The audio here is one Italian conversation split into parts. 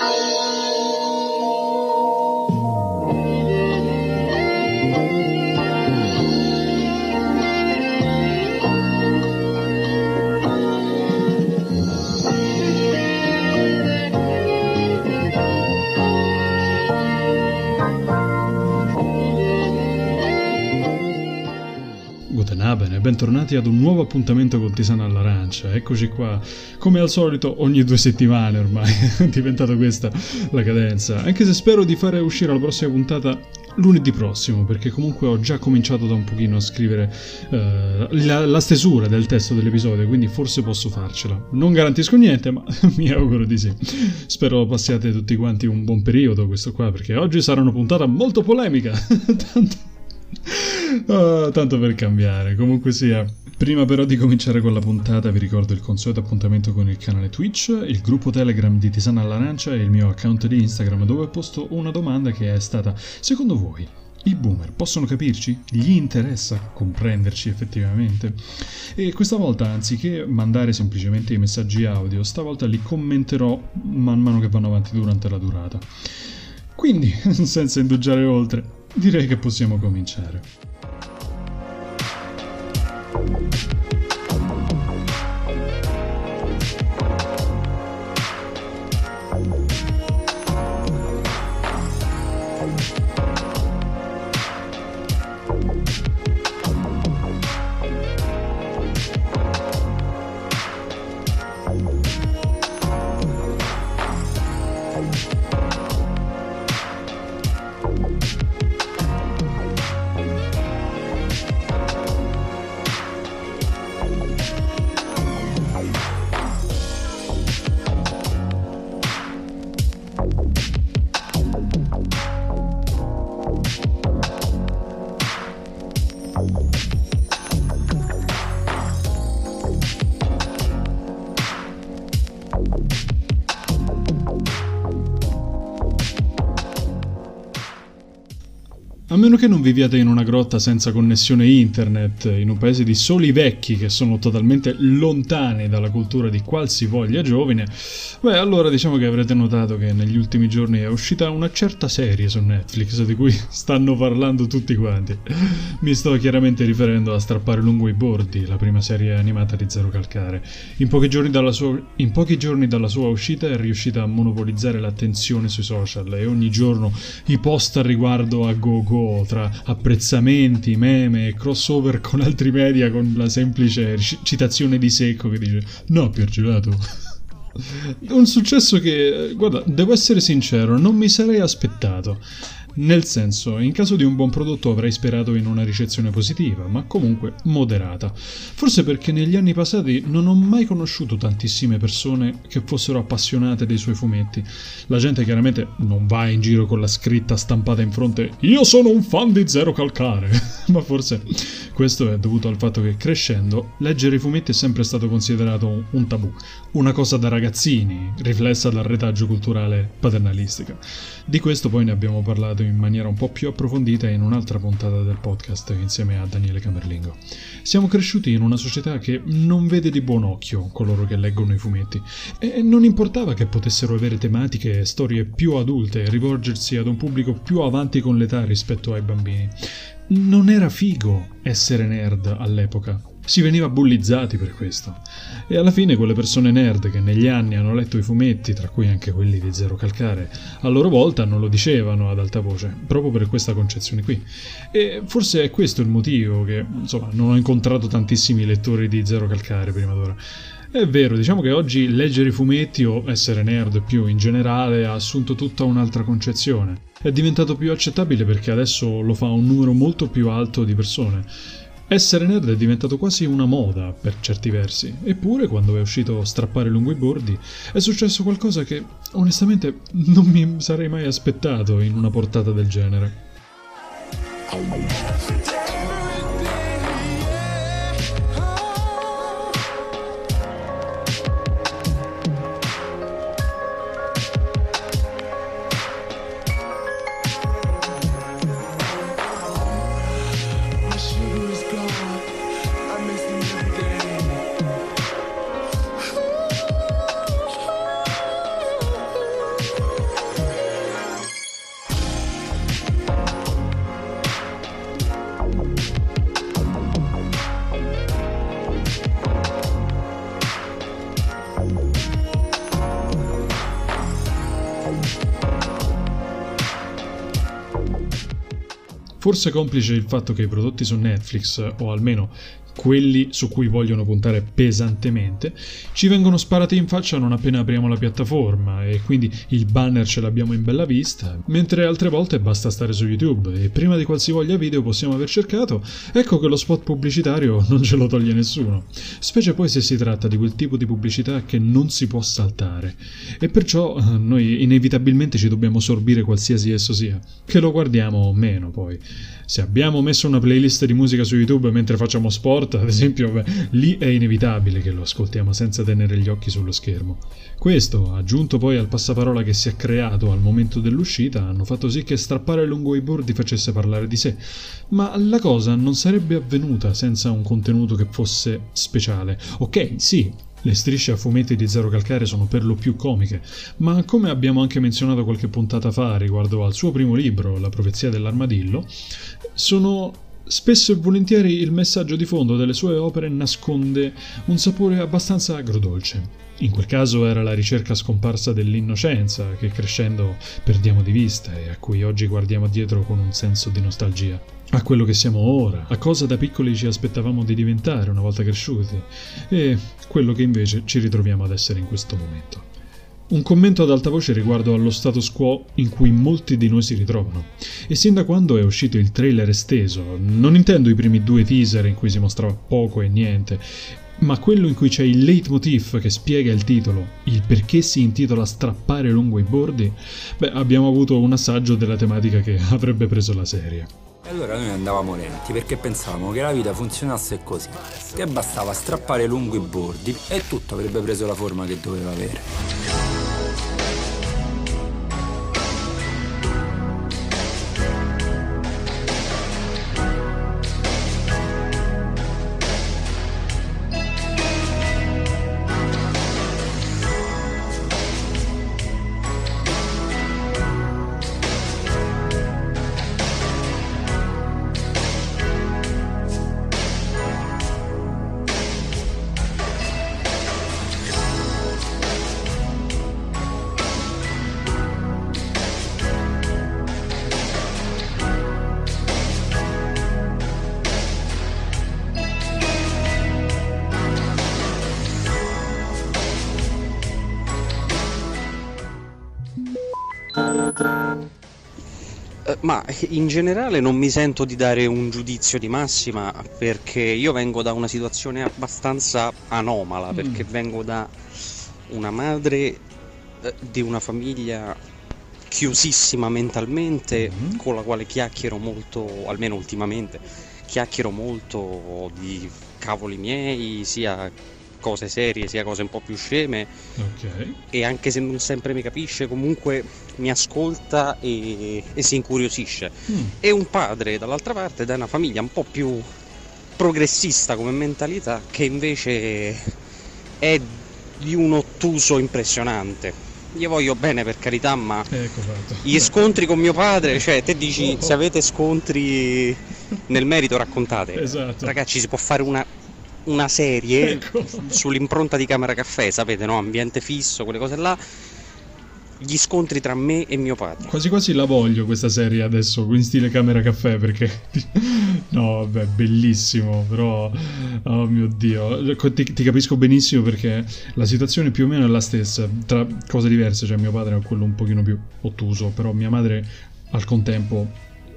Música bentornati ad un nuovo appuntamento con Tisana all'Arancia. Eccoci qua, come al solito ogni due settimane ormai, è diventata questa la cadenza. Anche se spero di fare uscire la prossima puntata lunedì prossimo, perché comunque ho già cominciato da un pochino a scrivere uh, la, la, stesura del testo dell'episodio, quindi forse posso farcela. Non garantisco niente, ma mi auguro di sì. Spero passiate tutti quanti un buon periodo questo qua, perché oggi sarà una puntata molto polemica. Tanto oh, tanto per cambiare, comunque sia. Prima però di cominciare con la puntata vi ricordo il consueto appuntamento con il canale Twitch, il gruppo Telegram di Tisana all'Arancia e il mio account di Instagram dove ho posto una domanda che è stata, secondo voi, i boomer possono capirci? Gli interessa comprenderci effettivamente? E questa volta, anziché mandare semplicemente i messaggi audio, stavolta li commenterò man mano che vanno avanti durante la durata. Quindi, senza indugiare oltre, direi che possiamo cominciare. A meno che non viviate in una grotta senza connessione internet, in un paese di soli vecchi che sono totalmente lontani dalla cultura di qualsivoglia giovane, beh, allora diciamo che avrete notato che negli ultimi giorni è uscita una certa serie su Netflix di cui stanno parlando tutti quanti. Mi sto chiaramente riferendo a Strappare lungo i bordi, la prima serie animata di Zero Calcare. In pochi giorni dalla sua, giorni dalla sua uscita è riuscita a monopolizzare l'attenzione sui social e ogni giorno i post a riguardo a GoGo tra apprezzamenti, meme e crossover con altri media con la semplice citazione di secco che dice no Pier Gelato. Un successo che, guarda, devo essere sincero, non mi sarei aspettato. Nel senso, in caso di un buon prodotto avrei sperato in una ricezione positiva, ma comunque moderata. Forse perché negli anni passati non ho mai conosciuto tantissime persone che fossero appassionate dei suoi fumetti. La gente chiaramente non va in giro con la scritta stampata in fronte Io sono un fan di Zero Calcare, ma forse questo è dovuto al fatto che crescendo leggere i fumetti è sempre stato considerato un tabù, una cosa da ragazzini, riflessa dal retaggio culturale paternalistica. Di questo poi ne abbiamo parlato in maniera un po' più approfondita in un'altra puntata del podcast insieme a Daniele Camerlingo. Siamo cresciuti in una società che non vede di buon occhio coloro che leggono i fumetti e non importava che potessero avere tematiche e storie più adulte e rivolgersi ad un pubblico più avanti con l'età rispetto ai bambini. Non era figo essere nerd all'epoca si veniva bullizzati per questo. E alla fine quelle persone nerd che negli anni hanno letto i fumetti, tra cui anche quelli di Zero Calcare, a loro volta non lo dicevano ad alta voce, proprio per questa concezione qui. E forse è questo il motivo che, insomma, non ho incontrato tantissimi lettori di Zero Calcare prima d'ora. È vero, diciamo che oggi leggere i fumetti o essere nerd più in generale ha assunto tutta un'altra concezione. È diventato più accettabile perché adesso lo fa un numero molto più alto di persone essere nerd è diventato quasi una moda per certi versi, eppure quando è uscito Strappare lungo i bordi è successo qualcosa che onestamente non mi sarei mai aspettato in una portata del genere. Forse complice il fatto che i prodotti su Netflix, o almeno quelli su cui vogliono puntare pesantemente, ci vengono sparati in faccia non appena apriamo la piattaforma e quindi il banner ce l'abbiamo in bella vista, mentre altre volte basta stare su YouTube e prima di qualsivoglia video possiamo aver cercato, ecco che lo spot pubblicitario non ce lo toglie nessuno, specie poi se si tratta di quel tipo di pubblicità che non si può saltare e perciò eh, noi inevitabilmente ci dobbiamo sorbire qualsiasi esso sia, che lo guardiamo o meno poi. Se abbiamo messo una playlist di musica su YouTube mentre facciamo sport, ad esempio, beh, lì è inevitabile che lo ascoltiamo senza tenere gli occhi sullo schermo. Questo, aggiunto poi al passaparola che si è creato al momento dell'uscita, hanno fatto sì che strappare lungo i bordi facesse parlare di sé. Ma la cosa non sarebbe avvenuta senza un contenuto che fosse speciale. Ok, sì, le strisce a fumetti di Zero Calcare sono per lo più comiche, ma come abbiamo anche menzionato qualche puntata fa riguardo al suo primo libro, La profezia dell'armadillo, sono spesso e volentieri il messaggio di fondo delle sue opere nasconde un sapore abbastanza agrodolce. In quel caso era la ricerca scomparsa dell'innocenza che crescendo perdiamo di vista e a cui oggi guardiamo dietro con un senso di nostalgia a quello che siamo ora, a cosa da piccoli ci aspettavamo di diventare una volta cresciuti e quello che invece ci ritroviamo ad essere in questo momento. Un commento ad alta voce riguardo allo status quo in cui molti di noi si ritrovano. E sin da quando è uscito il trailer esteso, non intendo i primi due teaser in cui si mostrava poco e niente, ma quello in cui c'è il leitmotiv che spiega il titolo, il perché si intitola Strappare lungo i bordi, beh, abbiamo avuto un assaggio della tematica che avrebbe preso la serie. E allora noi andavamo lenti perché pensavamo che la vita funzionasse così, che bastava strappare lungo i bordi e tutto avrebbe preso la forma che doveva avere. Ma in generale non mi sento di dare un giudizio di massima perché io vengo da una situazione abbastanza anomala, perché mm. vengo da una madre eh, di una famiglia chiusissima mentalmente, mm. con la quale chiacchiero molto, almeno ultimamente, chiacchiero molto di cavoli miei, sia cose serie sia cose un po' più sceme okay. e anche se non sempre mi capisce comunque mi ascolta e, e si incuriosisce mm. e un padre dall'altra parte da una famiglia un po' più progressista come mentalità che invece è di un ottuso impressionante io voglio bene per carità, ma ecco gli scontri con mio padre, cioè te dici oh. se avete scontri nel merito raccontate. Esatto. Ragazzi, si può fare una una serie ecco. sull'impronta di Camera Caffè, sapete, no? Ambiente fisso, quelle cose là. Gli scontri tra me e mio padre. Quasi quasi la voglio questa serie adesso in stile Camera Caffè perché no, vabbè, bellissimo, però oh mio dio, ti, ti, capisco benissimo perché la situazione più o meno è la stessa, tra cose diverse, cioè mio padre è quello un pochino più ottuso, però mia madre al contempo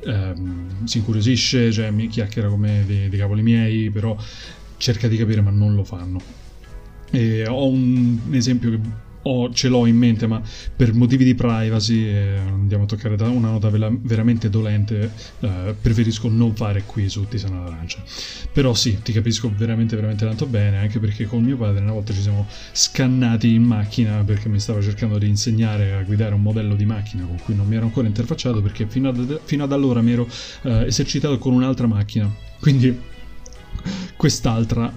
ehm, si incuriosisce, cioè mi chiacchiera come dei, dei cavoli miei, però cerca di capire ma non lo fanno. E ho un esempio che ho, ce l'ho in mente, ma per motivi di privacy, eh, andiamo a toccare una nota veramente dolente, eh, preferisco non fare qui su Tisana d'Arancia. Però sì, ti capisco veramente, veramente tanto bene, anche perché con mio padre una volta ci siamo scannati in macchina perché mi stava cercando di insegnare a guidare un modello di macchina con cui non mi ero ancora interfacciato perché fino ad, fino ad allora mi ero eh, esercitato con un'altra macchina. Quindi quest'altra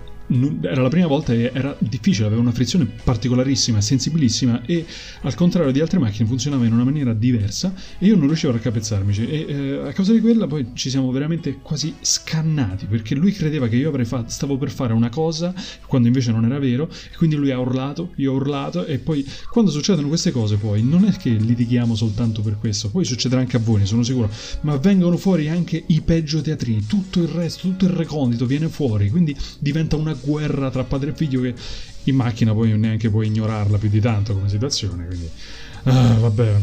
era la prima volta e era difficile, aveva una frizione particolarissima, sensibilissima e al contrario di altre macchine funzionava in una maniera diversa e io non riuscivo a raccapezzarmici e eh, a causa di quella poi ci siamo veramente quasi scannati perché lui credeva che io fatto, stavo per fare una cosa quando invece non era vero e quindi lui ha urlato, io ho urlato e poi quando succedono queste cose poi non è che litighiamo soltanto per questo, poi succederà anche a voi, ne sono sicuro, ma vengono fuori anche i peggio teatrini, tutto il resto, tutto il recondito viene fuori, quindi diventa una guerra tra padre e figlio che in macchina poi neanche puoi ignorarla più di tanto come situazione. Quindi, ah, vabbè,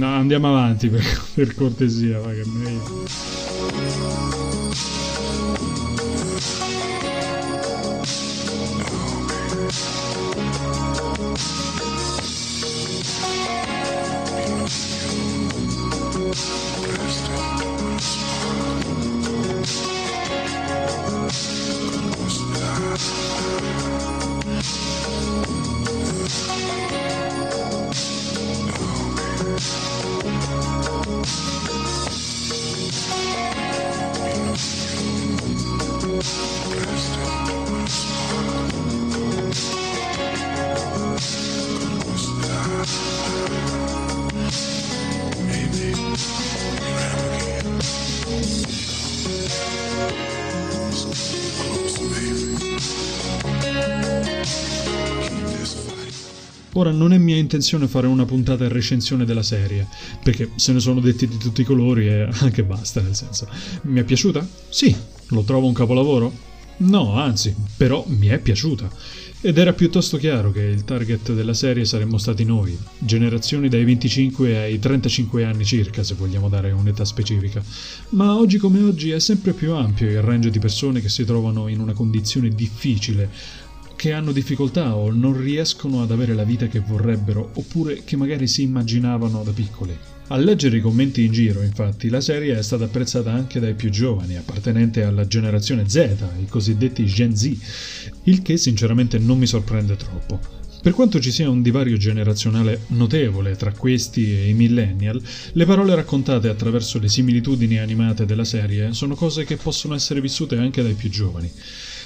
andiamo avanti per, per cortesia. Va, che meglio. Ora non è mia intenzione fare una puntata in recensione della serie, perché se ne sono detti di tutti i colori e anche basta, nel senso. Mi è piaciuta? Sì. Lo trovo un capolavoro? No, anzi, però mi è piaciuta. Ed era piuttosto chiaro che il target della serie saremmo stati noi, generazioni dai 25 ai 35 anni circa, se vogliamo dare un'età specifica. Ma oggi come oggi è sempre più ampio il range di persone che si trovano in una condizione difficile, che hanno difficoltà o non riescono ad avere la vita che vorrebbero oppure che magari si immaginavano da piccoli. A leggere i commenti in giro, infatti, la serie è stata apprezzata anche dai più giovani, appartenenti alla generazione Z, i cosiddetti Gen Z, il che sinceramente non mi sorprende troppo. Per quanto ci sia un divario generazionale notevole tra questi e i millennial, le parole raccontate attraverso le similitudini animate della serie sono cose che possono essere vissute anche dai più giovani.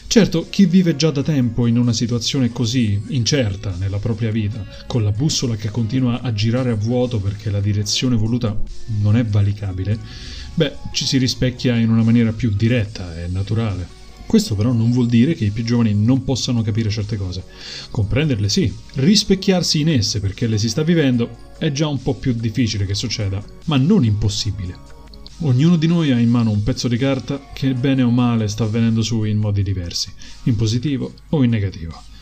Certo, chi vive già da tempo in una situazione così incerta nella propria vita, con la bussola che continua a girare a vuoto perché la direzione voluta non è valicabile, beh, ci si rispecchia in una maniera più diretta e naturale. Questo però non vuol dire che i più giovani non possano capire certe cose. Comprenderle sì, rispecchiarsi in esse perché le si sta vivendo è già un po' più difficile che succeda, ma non impossibile. Ognuno di noi ha in mano un pezzo di carta che bene o male sta venendo su in modi diversi, in positivo o in negativo.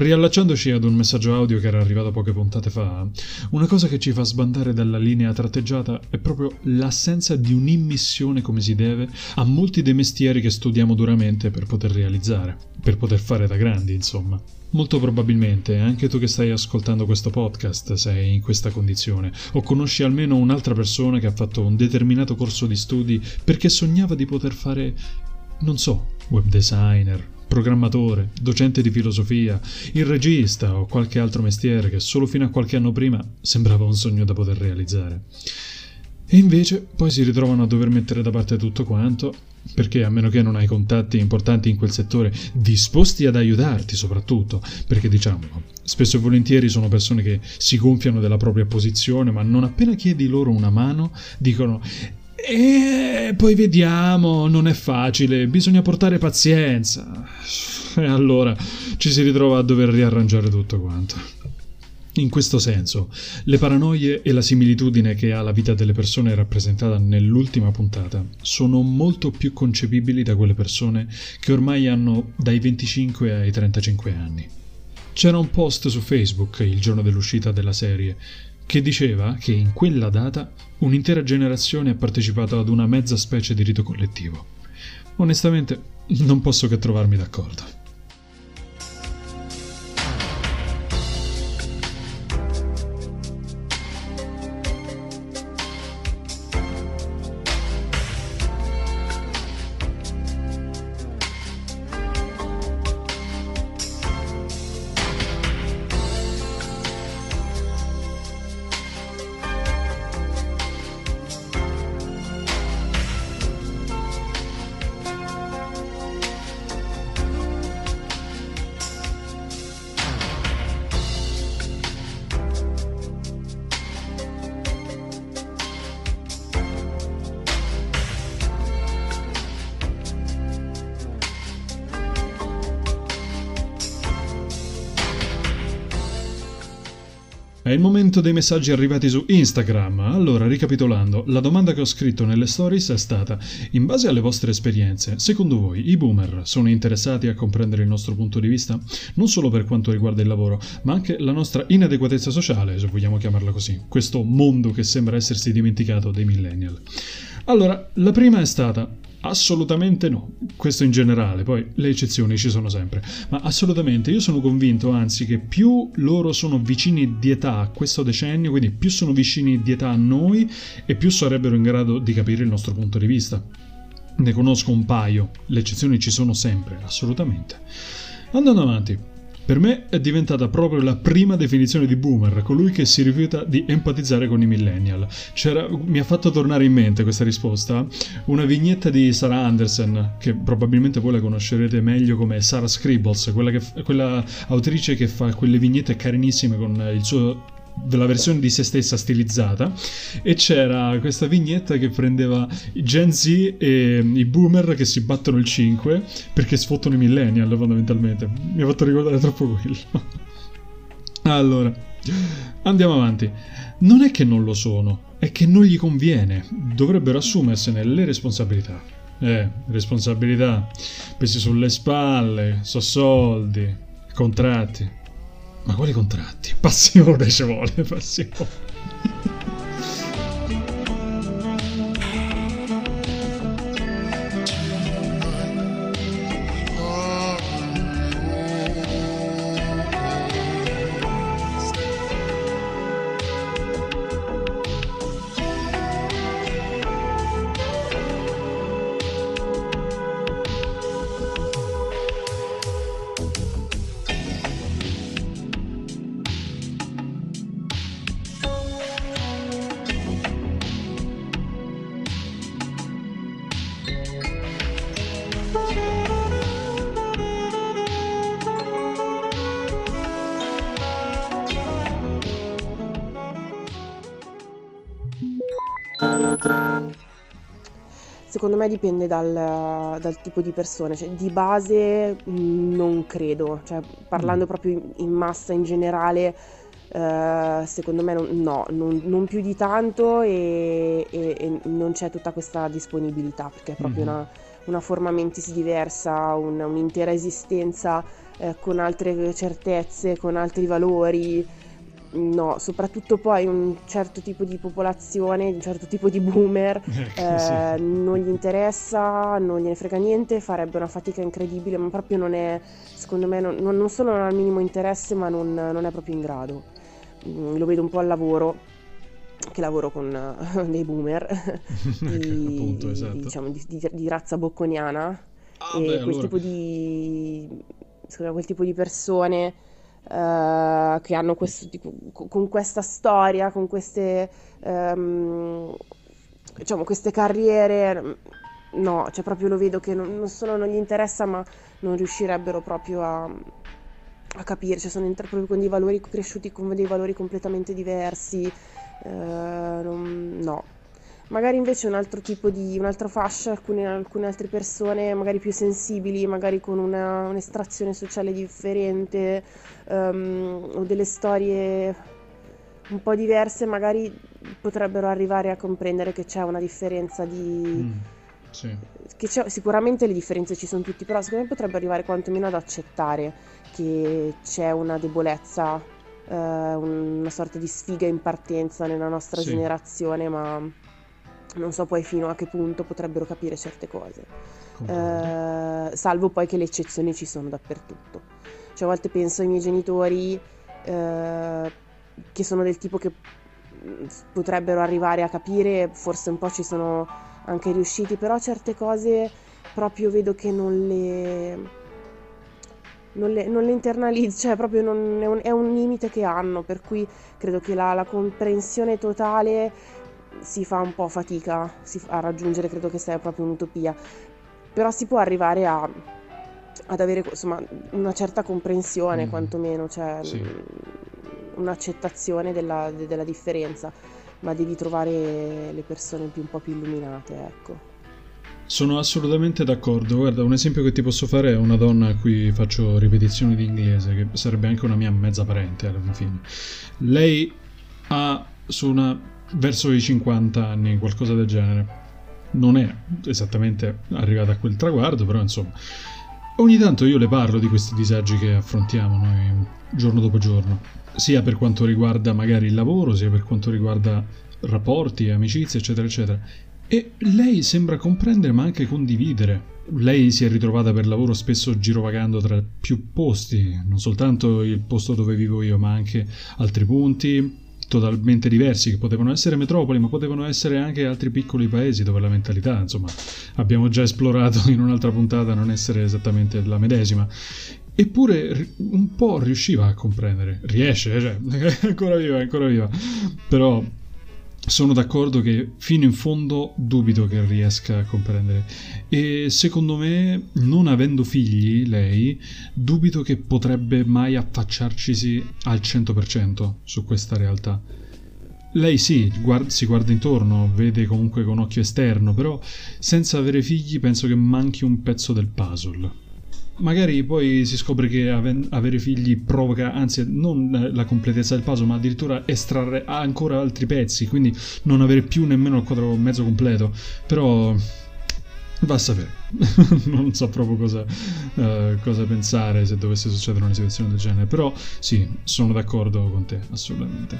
Riallacciandoci ad un messaggio audio che era arrivato poche puntate fa, una cosa che ci fa sbandare dalla linea tratteggiata è proprio l'assenza di un'immissione come si deve a molti dei mestieri che studiamo duramente per poter realizzare, per poter fare da grandi, insomma. Molto probabilmente anche tu che stai ascoltando questo podcast sei in questa condizione o conosci almeno un'altra persona che ha fatto un determinato corso di studi perché sognava di poter fare, non so, web designer, programmatore, docente di filosofia, il regista o qualche altro mestiere che solo fino a qualche anno prima sembrava un sogno da poter realizzare. E invece poi si ritrovano a dover mettere da parte tutto quanto, perché a meno che non hai contatti importanti in quel settore, disposti ad aiutarti soprattutto, perché diciamolo, spesso e volentieri sono persone che si gonfiano della propria posizione, ma non appena chiedi loro una mano, dicono e poi vediamo, non è facile, bisogna portare pazienza. E allora ci si ritrova a dover riarrangiare tutto quanto. In questo senso, le paranoie e la similitudine che ha la vita delle persone rappresentata nell'ultima puntata sono molto più concepibili da quelle persone che ormai hanno dai 25 ai 35 anni. C'era un post su Facebook il giorno dell'uscita della serie che diceva che in quella data un'intera generazione ha partecipato ad una mezza specie di rito collettivo. Onestamente non posso che trovarmi d'accordo. È il momento dei messaggi arrivati su Instagram. Allora, ricapitolando, la domanda che ho scritto nelle stories è stata: in base alle vostre esperienze, secondo voi i boomer sono interessati a comprendere il nostro punto di vista? Non solo per quanto riguarda il lavoro, ma anche la nostra inadeguatezza sociale, se vogliamo chiamarla così, questo mondo che sembra essersi dimenticato dei millennial. Allora, la prima è stata Assolutamente no, questo in generale, poi le eccezioni ci sono sempre, ma assolutamente io sono convinto anzi che più loro sono vicini di età a questo decennio, quindi più sono vicini di età a noi e più sarebbero in grado di capire il nostro punto di vista. Ne conosco un paio, le eccezioni ci sono sempre, assolutamente. Andando avanti, per me è diventata proprio la prima definizione di boomer, colui che si rifiuta di empatizzare con i millennial. C'era, mi ha fatto tornare in mente questa risposta una vignetta di Sarah Anderson, che probabilmente voi la conoscerete meglio come Sarah Scribbles, quella, che, quella autrice che fa quelle vignette carinissime con il suo della versione di se stessa stilizzata e c'era questa vignetta che prendeva Gen Z e i boomer che si battono il 5 perché sfottono i millennial fondamentalmente. Mi ha fatto ricordare troppo quello. Allora andiamo avanti. Non è che non lo sono è che non gli conviene. Dovrebbero assumersene le responsabilità. Eh responsabilità. Pesi sulle spalle so soldi contratti ma quali contratti? Passione ci vuole, passione. Secondo me dipende dal, dal tipo di persone, cioè, di base mm, non credo, cioè, parlando mm. proprio in, in massa in generale, eh, secondo me non, no, non, non, più di tanto e, e, e, non c'è tutta questa disponibilità perché è proprio mm-hmm. una, una, forma mentis diversa, un, un'intera esistenza eh, con altre certezze, con altri valori no, soprattutto poi un certo tipo di popolazione, un certo tipo di boomer, eh, sì. non gli interessa, non gliene frega niente, farebbe una fatica incredibile, ma proprio non è, secondo me, non, non solo non ha il minimo interesse, ma non, non è proprio in grado. Mm, lo vedo un po' al lavoro, che lavoro con uh, dei boomer, di, Appunto, esatto. diciamo, di, di, di, razza bocconiana, ah, e beh, quel, allora. tipo di, quel tipo di persone uh, che hanno questo tipo, con questa storia, con queste, um, diciamo, queste carriere, no, cioè proprio lo vedo che non, non, solo non gli interessa, ma non riuscirebbero proprio a, a capire, cioè sono proprio con dei valori cresciuti con dei valori completamente diversi, uh, non, no magari invece un altro tipo di, un'altra fascia, alcune, alcune altre persone magari più sensibili, magari con una, un'estrazione sociale differente um, o delle storie un po' diverse, magari potrebbero arrivare a comprendere che c'è una differenza di... Mm, sì. sicuramente le differenze ci sono tutti, però secondo me potrebbe arrivare quantomeno ad accettare che c'è una debolezza, uh, una sorta di sfiga in partenza nella nostra sì. generazione, ma non so poi fino a che punto potrebbero capire certe cose, eh, salvo poi che le eccezioni ci sono dappertutto. Cioè a volte penso ai miei genitori eh, che sono del tipo che mm, potrebbero arrivare a capire, forse un po' ci sono anche riusciti, però certe cose proprio vedo che non le... Non le, non le internalizzo, cioè proprio non, è, un, è, un, limite che hanno, per cui credo che la, la comprensione totale si fa un po' fatica a raggiungere, credo che sia proprio un'utopia, però si può arrivare a, ad avere insomma, una certa comprensione, mm. quantomeno, cioè sì. un'accettazione della, della, differenza, ma devi trovare le persone più, un po' più illuminate, ecco. Sono assolutamente d'accordo. Guarda, un esempio che ti posso fare è una donna a cui faccio ripetizioni di inglese, che sarebbe anche una mia mezza parente alla fine. Lei ha su una verso i 50 anni, qualcosa del genere. Non è esattamente arrivata a quel traguardo, però insomma. Ogni tanto io le parlo di questi disagi che affrontiamo noi giorno dopo giorno, sia per quanto riguarda magari il lavoro, sia per quanto riguarda rapporti, amicizie, eccetera, eccetera. E lei sembra comprendere ma anche condividere. Lei si è ritrovata per lavoro spesso girovagando tra più posti, non soltanto il posto dove vivo io, ma anche altri punti totalmente diversi, che potevano essere metropoli, ma potevano essere anche altri piccoli paesi dove la mentalità, insomma, abbiamo già esplorato in un'altra puntata non essere esattamente la medesima. Eppure un po' riusciva a comprendere, riesce, cioè, è ancora viva, è ancora viva. Però sono d'accordo che fino in fondo dubito che riesca a comprendere. E secondo me non avendo figli lei dubito che potrebbe mai affacciarcisi al 100% su questa realtà. Lei sì, guarda, si guarda intorno, vede comunque con occhio esterno, però senza avere figli penso che manchi un pezzo del puzzle magari poi si scopre che ave- avere figli provoca, anzi, non la completezza del puzzle, ma addirittura estrarre ancora altri pezzi, quindi non avere più nemmeno il quadro mezzo completo. Però va a sapere, non so proprio cosa, uh, cosa, pensare se dovesse succedere una situazione del genere, però sì, sono d'accordo con te, assolutamente.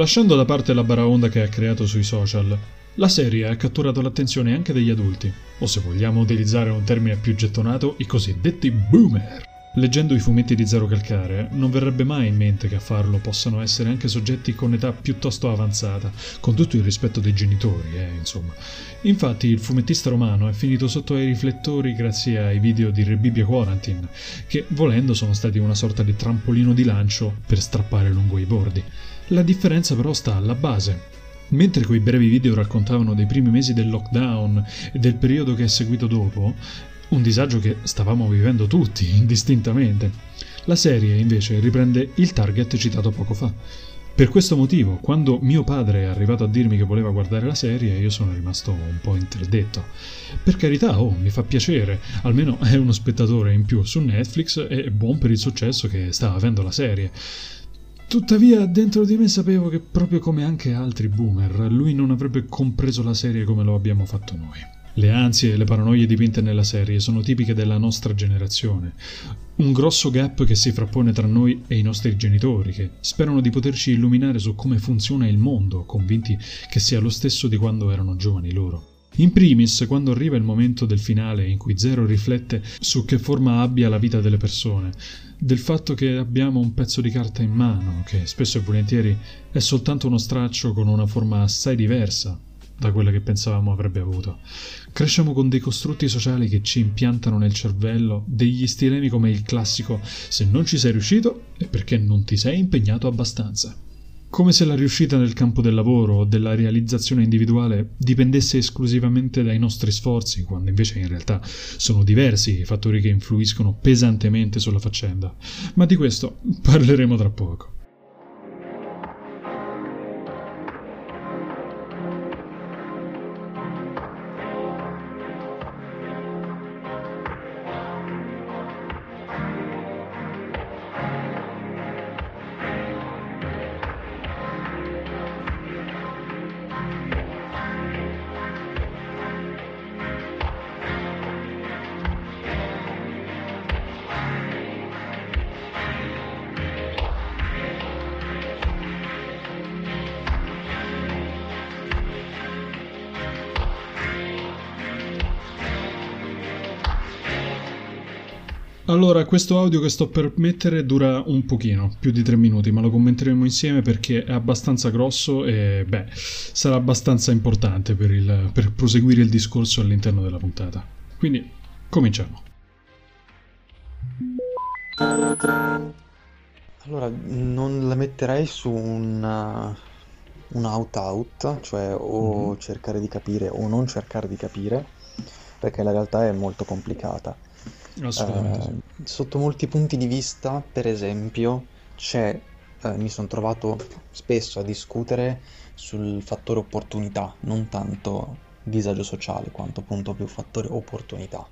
Lasciando da parte la baraonda che ha creato sui social, la serie ha catturato l'attenzione anche degli adulti, o se vogliamo utilizzare un termine più gettonato, i cosiddetti boomer. Leggendo i fumetti di Zero Calcare, non verrebbe mai in mente che a farlo possano essere anche soggetti con età piuttosto avanzata, con tutto il rispetto dei genitori, eh, insomma. Infatti, il fumettista romano è finito sotto ai riflettori grazie ai video di Rebibbia Quarantine, che volendo sono stati una sorta di trampolino di lancio per strappare lungo i bordi. La differenza però sta alla base. Mentre quei brevi video raccontavano dei primi mesi del lockdown e del periodo che è seguito dopo, un disagio che stavamo vivendo tutti, indistintamente, la serie invece riprende il target citato poco fa. Per questo motivo, quando mio padre è arrivato a dirmi che voleva guardare la serie, io sono rimasto un po' interdetto. Per carità, oh, mi fa piacere, almeno è uno spettatore in più su Netflix e buon per il successo che sta avendo la serie. Tuttavia, dentro di me sapevo che proprio come anche altri boomer, lui non avrebbe compreso la serie come lo abbiamo fatto noi. Le ansie e le paranoie dipinte nella serie sono tipiche della nostra generazione. Un grosso gap che si frappone tra noi e i nostri genitori, che sperano di poterci illuminare su come funziona il mondo, convinti che sia lo stesso di quando erano giovani loro. In primis, quando arriva il momento del finale in cui Zero riflette su che forma abbia la vita delle persone, del fatto che abbiamo un pezzo di carta in mano, che spesso e volentieri è soltanto uno straccio con una forma assai diversa da quella che pensavamo avrebbe avuto. Cresciamo con dei costrutti sociali che ci impiantano nel cervello degli stilemi come il classico se non ci sei riuscito è perché non ti sei impegnato abbastanza. Come se la riuscita nel campo del lavoro o della realizzazione individuale dipendesse esclusivamente dai nostri sforzi, quando invece in realtà sono diversi i fattori che influiscono pesantemente sulla faccenda. Ma di questo parleremo tra poco. Allora, questo audio che sto per mettere dura un pochino, più di tre minuti, ma lo commenteremo insieme perché è abbastanza grosso e, beh, sarà abbastanza importante per, il, per proseguire il discorso all'interno della puntata. Quindi, cominciamo. Allora, non la metterei su un, un out-out, cioè o mm-hmm. cercare di capire o non cercare di capire, perché la realtà è molto complicata. Assolutamente. Eh, sotto molti punti di vista, per esempio, c'è, eh, mi sono trovato spesso a discutere sul fattore opportunità, non tanto disagio sociale, quanto appunto più fattore opportunità.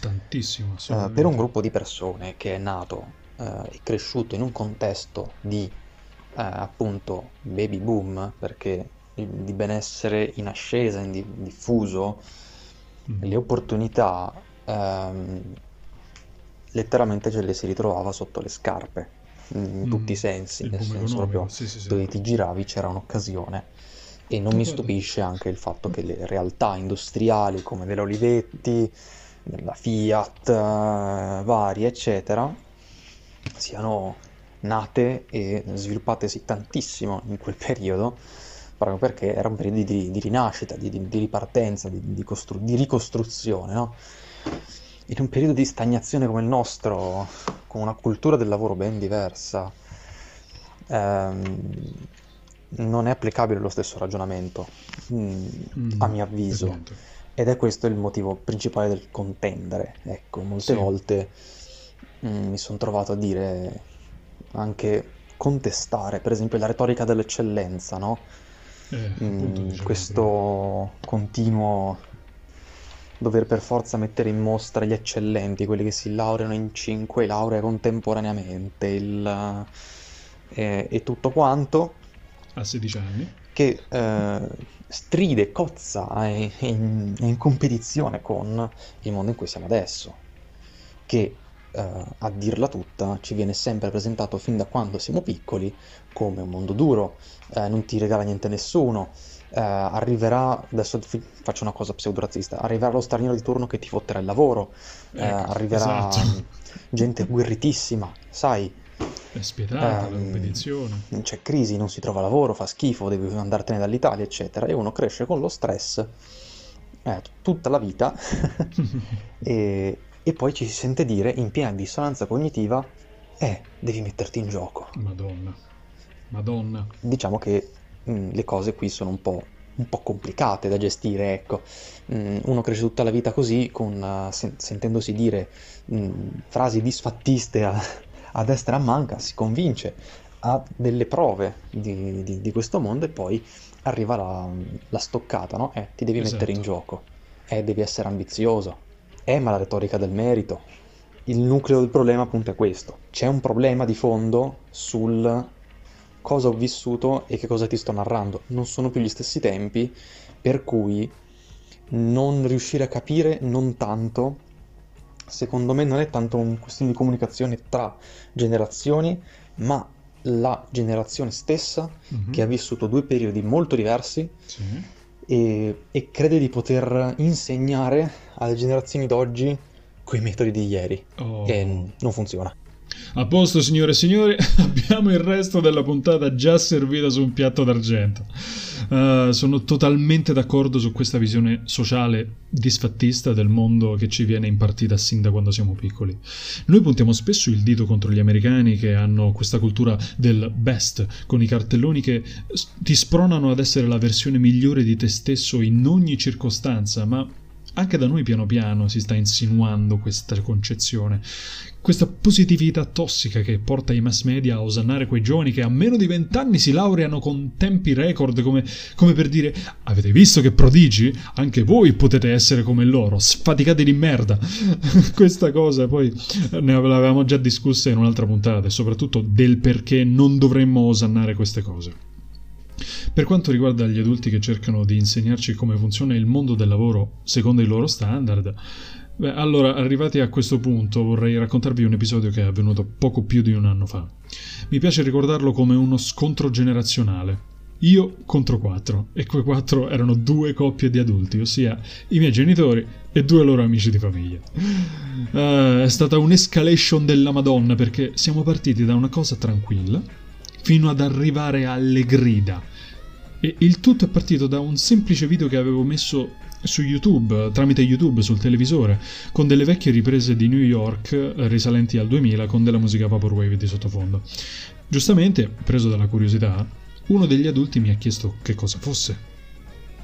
Tantissimo. Eh, per un gruppo di persone che è nato eh, e cresciuto in un contesto di eh, appunto baby boom, perché di benessere in ascesa, in diffuso, mm. le opportunità ehm, letteralmente ce le si ritrovava sotto le scarpe in mm, tutti i sensi, nel senso proprio sì, sì, sì. dove ti giravi c'era un'occasione. E non mi stupisce anche il fatto che le realtà industriali come della Olivetti, la Fiat, eh, varie, eccetera, siano nate e sviluppatesi tantissimo in quel periodo, proprio perché era un periodo di, di rinascita, di, di, ripartenza, di, costru- di ricostruzione, no? In un periodo di stagnazione come il nostro, con una cultura del lavoro ben diversa, ehm, non è applicabile lo stesso ragionamento, mm, mm, a mio avviso. Ed è questo il motivo principale del contendere. Ecco, molte sì. volte mm, mi sono trovato a dire anche contestare, per esempio, la retorica dell'eccellenza, no? Eh, mm, questo continuo dover per forza mettere in mostra gli eccellenti, quelli che si laureano in cinque lauree contemporaneamente, il, eh, e tutto quanto. A 16 anni. Che eh, stride, cozza, è, è, in, è in competizione con il mondo in cui siamo adesso. Che Uh, a dirla tutta, ci viene sempre presentato fin da quando siamo piccoli come un mondo duro, uh, non ti regala niente nessuno, eh, arriverà, adesso faccio una cosa pseudo-razzista, arriverà lo straniero di turno che ti fotterà il lavoro, eh, ecco, arriverà esatto. gente guerritissima, sai. È spietata ehm, la competizione. C'è crisi, non si trova lavoro, fa schifo, devi andartene dall'Italia, eccetera. E uno cresce con lo stress eh, tutta la vita e, e poi ci si sente dire in piena dissonanza cognitiva, eh, devi metterti in gioco. Madonna. Madonna. Diciamo che mh, mm, le cose qui sono un po', un po', complicate da gestire, ecco. Mh, mm, uno cresce tutta la vita così, con, uh, sen- sentendosi dire mh, mm, frasi disfattiste a, a destra e a manca, si convince, ha delle prove di, di, di questo mondo e poi arriva la, la stoccata, no? Eh, ti devi esatto. mettere in gioco, eh, devi essere ambizioso, eh, ma la retorica del merito. Il nucleo del problema appunto è questo. C'è un problema di fondo sul cosa ho vissuto e che cosa ti sto narrando. Non sono più gli stessi tempi, per cui non riuscire a capire non tanto, secondo me non è tanto una questione di comunicazione tra generazioni, ma la generazione stessa mm-hmm. che ha vissuto due periodi molto diversi sì. E, e, crede di poter insegnare alle generazioni d'oggi quei metodi di ieri oh. e non funziona. A posto, signore e signori, abbiamo il resto della puntata già servita su un piatto d'argento. Uh, sono totalmente d'accordo su questa visione sociale disfattista del mondo che ci viene impartita sin da quando siamo piccoli. Noi puntiamo spesso il dito contro gli americani che hanno questa cultura del best, con i cartelloni che ti spronano ad essere la versione migliore di te stesso in ogni circostanza, ma anche da noi piano piano si sta insinuando questa concezione, questa positività tossica che porta i mass media a osannare quei giovani che a meno di vent'anni si laureano con tempi record come, come, per dire avete visto che prodigi? Anche voi potete essere come loro, sfaticati di merda. questa cosa poi ne avevamo già discussa in un'altra puntata soprattutto del perché non dovremmo osannare queste cose. Per quanto riguarda gli adulti che cercano di insegnarci come funziona il mondo del lavoro secondo i loro standard, beh, allora arrivati a questo punto vorrei raccontarvi un episodio che è avvenuto poco più di un anno fa. Mi piace ricordarlo come uno scontro generazionale. io contro quattro, e quei quattro erano due coppie di adulti, ossia i miei genitori e due loro amici di famiglia. Uh, è stata un'escalation della Madonna perché siamo partiti da una cosa tranquilla fino ad arrivare alle grida. E il tutto è partito da un semplice video che avevo messo su YouTube, tramite YouTube, sul televisore, con delle vecchie riprese di New York eh, risalenti al 2000 con della musica Vaporwave di sottofondo. Giustamente, preso dalla curiosità, uno degli adulti mi ha chiesto che cosa fosse.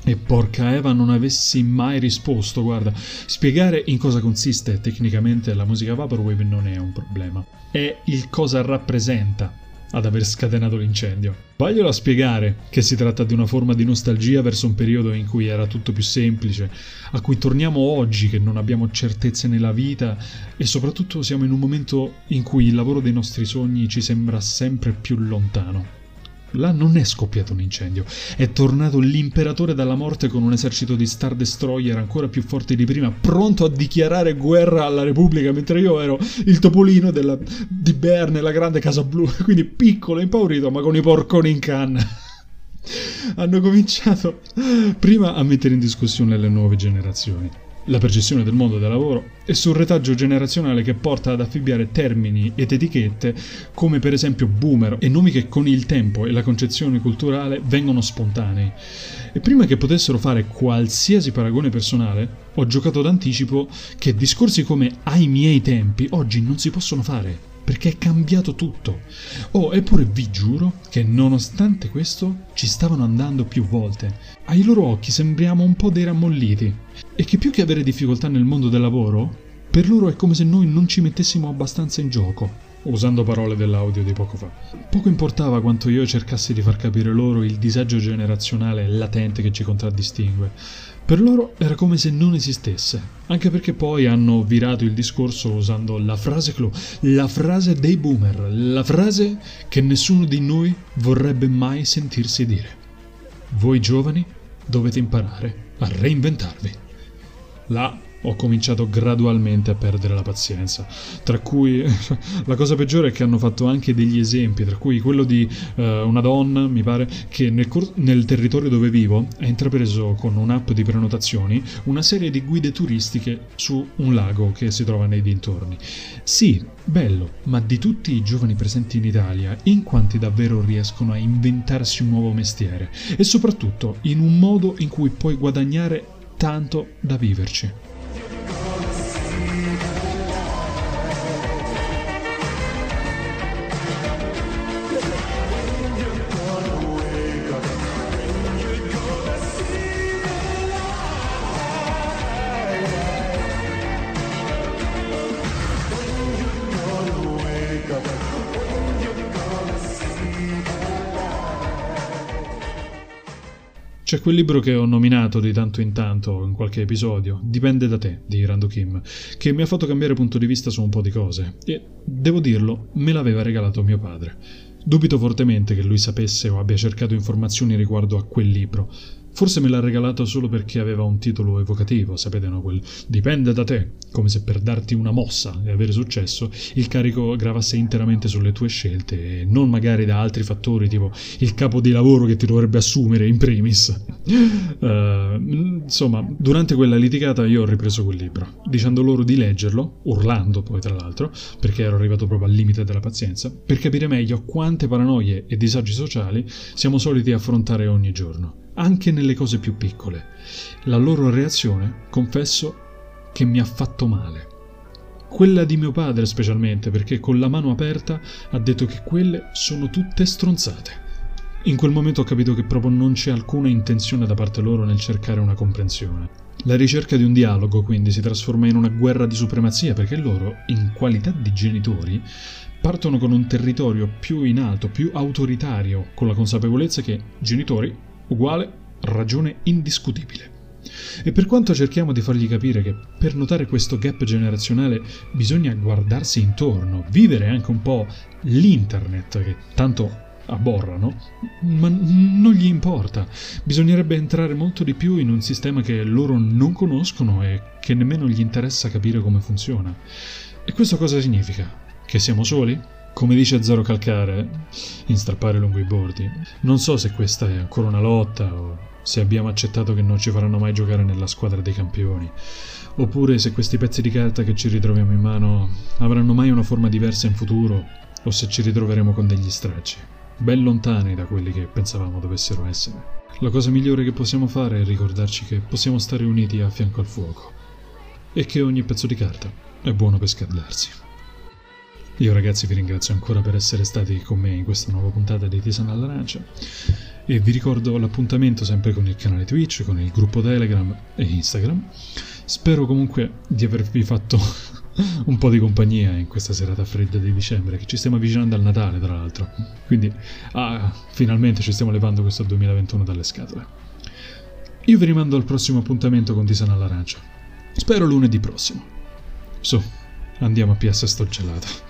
E porca Eva non avessi mai risposto, guarda, spiegare in cosa consiste tecnicamente la musica Vaporwave non è un problema, è il cosa rappresenta ad aver scatenato l'incendio. Vaglielo a spiegare che si tratta di una forma di nostalgia verso un periodo in cui era tutto più semplice, a cui torniamo oggi che non abbiamo certezze nella vita e soprattutto siamo in un momento in cui il lavoro dei nostri sogni ci sembra sempre più lontano. Là non è scoppiato un incendio, è tornato l'imperatore dalla morte con un esercito di Star Destroyer ancora più forte di prima, pronto a dichiarare guerra alla Repubblica, mentre io ero il topolino della, di Berne, la grande casa blu, quindi piccolo, impaurito, ma con i porconi in canna. Hanno cominciato prima a mettere in discussione le nuove generazioni la percezione del mondo del lavoro e sul retaggio generazionale che porta ad affibbiare termini ed etichette come per esempio boomer e nomi che con il tempo e la concezione culturale vengono spontanei. E prima che potessero fare qualsiasi paragone personale, ho giocato d'anticipo che discorsi come ai miei tempi oggi non si possono fare perché è cambiato tutto. Oh, eppure vi giuro che nonostante questo ci stavano andando più volte. Ai loro occhi sembriamo un po' dei rammolliti. E che più che avere difficoltà nel mondo del lavoro, per loro è come se noi non ci mettessimo abbastanza in gioco usando parole dell'audio di poco fa. Poco importava quanto io cercassi di far capire loro il disagio generazionale latente che ci contraddistingue. Per loro era come se non esistesse, anche perché poi hanno virato il discorso usando la frase clou, la frase dei boomer, la frase che nessuno di noi vorrebbe mai sentirsi dire. Voi giovani dovete imparare a reinventarvi. La ho cominciato gradualmente a perdere la pazienza. Tra cui la cosa peggiore è che hanno fatto anche degli esempi, tra cui quello di uh, una donna, mi pare, che nel, cor- nel, territorio dove vivo ha intrapreso con un'app di prenotazioni una serie di guide turistiche su un lago che si trova nei dintorni. Sì, bello, ma di tutti i giovani presenti in Italia, in quanti davvero riescono a inventarsi un nuovo mestiere e soprattutto in un modo in cui puoi guadagnare tanto da viverci. C'è quel libro che ho nominato di tanto in tanto in qualche episodio, Dipende da te, di Rando Kim, che mi ha fatto cambiare punto di vista su un po' di cose. E, devo dirlo, me l'aveva regalato mio padre. Dubito fortemente che lui sapesse o abbia cercato informazioni riguardo a quel libro, Forse me l'ha regalato solo perché aveva un titolo evocativo, sapete no? Quel dipende da te, come se per darti una mossa e avere successo il carico gravasse interamente sulle tue scelte e non magari da altri fattori tipo il capo di lavoro che ti dovrebbe assumere in primis. Uh, insomma, durante quella litigata io ho ripreso quel libro, dicendo loro di leggerlo, urlando poi tra l'altro, perché ero arrivato proprio al limite della pazienza, per capire meglio quante paranoie e disagi sociali siamo soliti affrontare ogni giorno anche nelle cose più piccole. La loro reazione, confesso, che mi ha fatto male. Quella di mio padre specialmente, perché con la mano aperta ha detto che quelle sono tutte stronzate. In quel momento ho capito che proprio non c'è alcuna intenzione da parte loro nel cercare una comprensione. La ricerca di un dialogo quindi si trasforma in una guerra di supremazia perché loro, in qualità di genitori, partono con un territorio più in alto, più autoritario, con la consapevolezza che genitori uguale ragione indiscutibile. E per quanto cerchiamo di fargli capire che per notare questo gap generazionale bisogna guardarsi intorno, vivere anche un po' l'internet che tanto abborrano, ma non gli importa. Bisognerebbe entrare molto di più in un sistema che loro non conoscono e che nemmeno gli interessa capire come funziona. E questo cosa significa? Che siamo soli? Come dice Zero Calcare in Strappare lungo i bordi, non so se questa è ancora una lotta o se abbiamo accettato che non ci faranno mai giocare nella squadra dei campioni, oppure se questi pezzi di carta che ci ritroviamo in mano avranno mai una forma diversa in futuro o se ci ritroveremo con degli stracci, ben lontani da quelli che pensavamo dovessero essere. La cosa migliore che possiamo fare è ricordarci che possiamo stare uniti a fianco al fuoco e che ogni pezzo di carta è buono per scaldarsi. Io ragazzi vi ringrazio ancora per essere stati con me in questa nuova puntata di Tisana all'Arancia e vi ricordo l'appuntamento sempre con il canale Twitch, con il gruppo Telegram e Instagram. Spero comunque di avervi fatto un po' di compagnia in questa serata fredda di dicembre, che ci stiamo avvicinando al Natale, tra l'altro. Quindi, ah, finalmente ci stiamo levando questo 2021 dalle scatole. Io vi rimando al prossimo appuntamento con Tisana all'Arancia. Spero lunedì prossimo. Su, andiamo a PS sto gelato.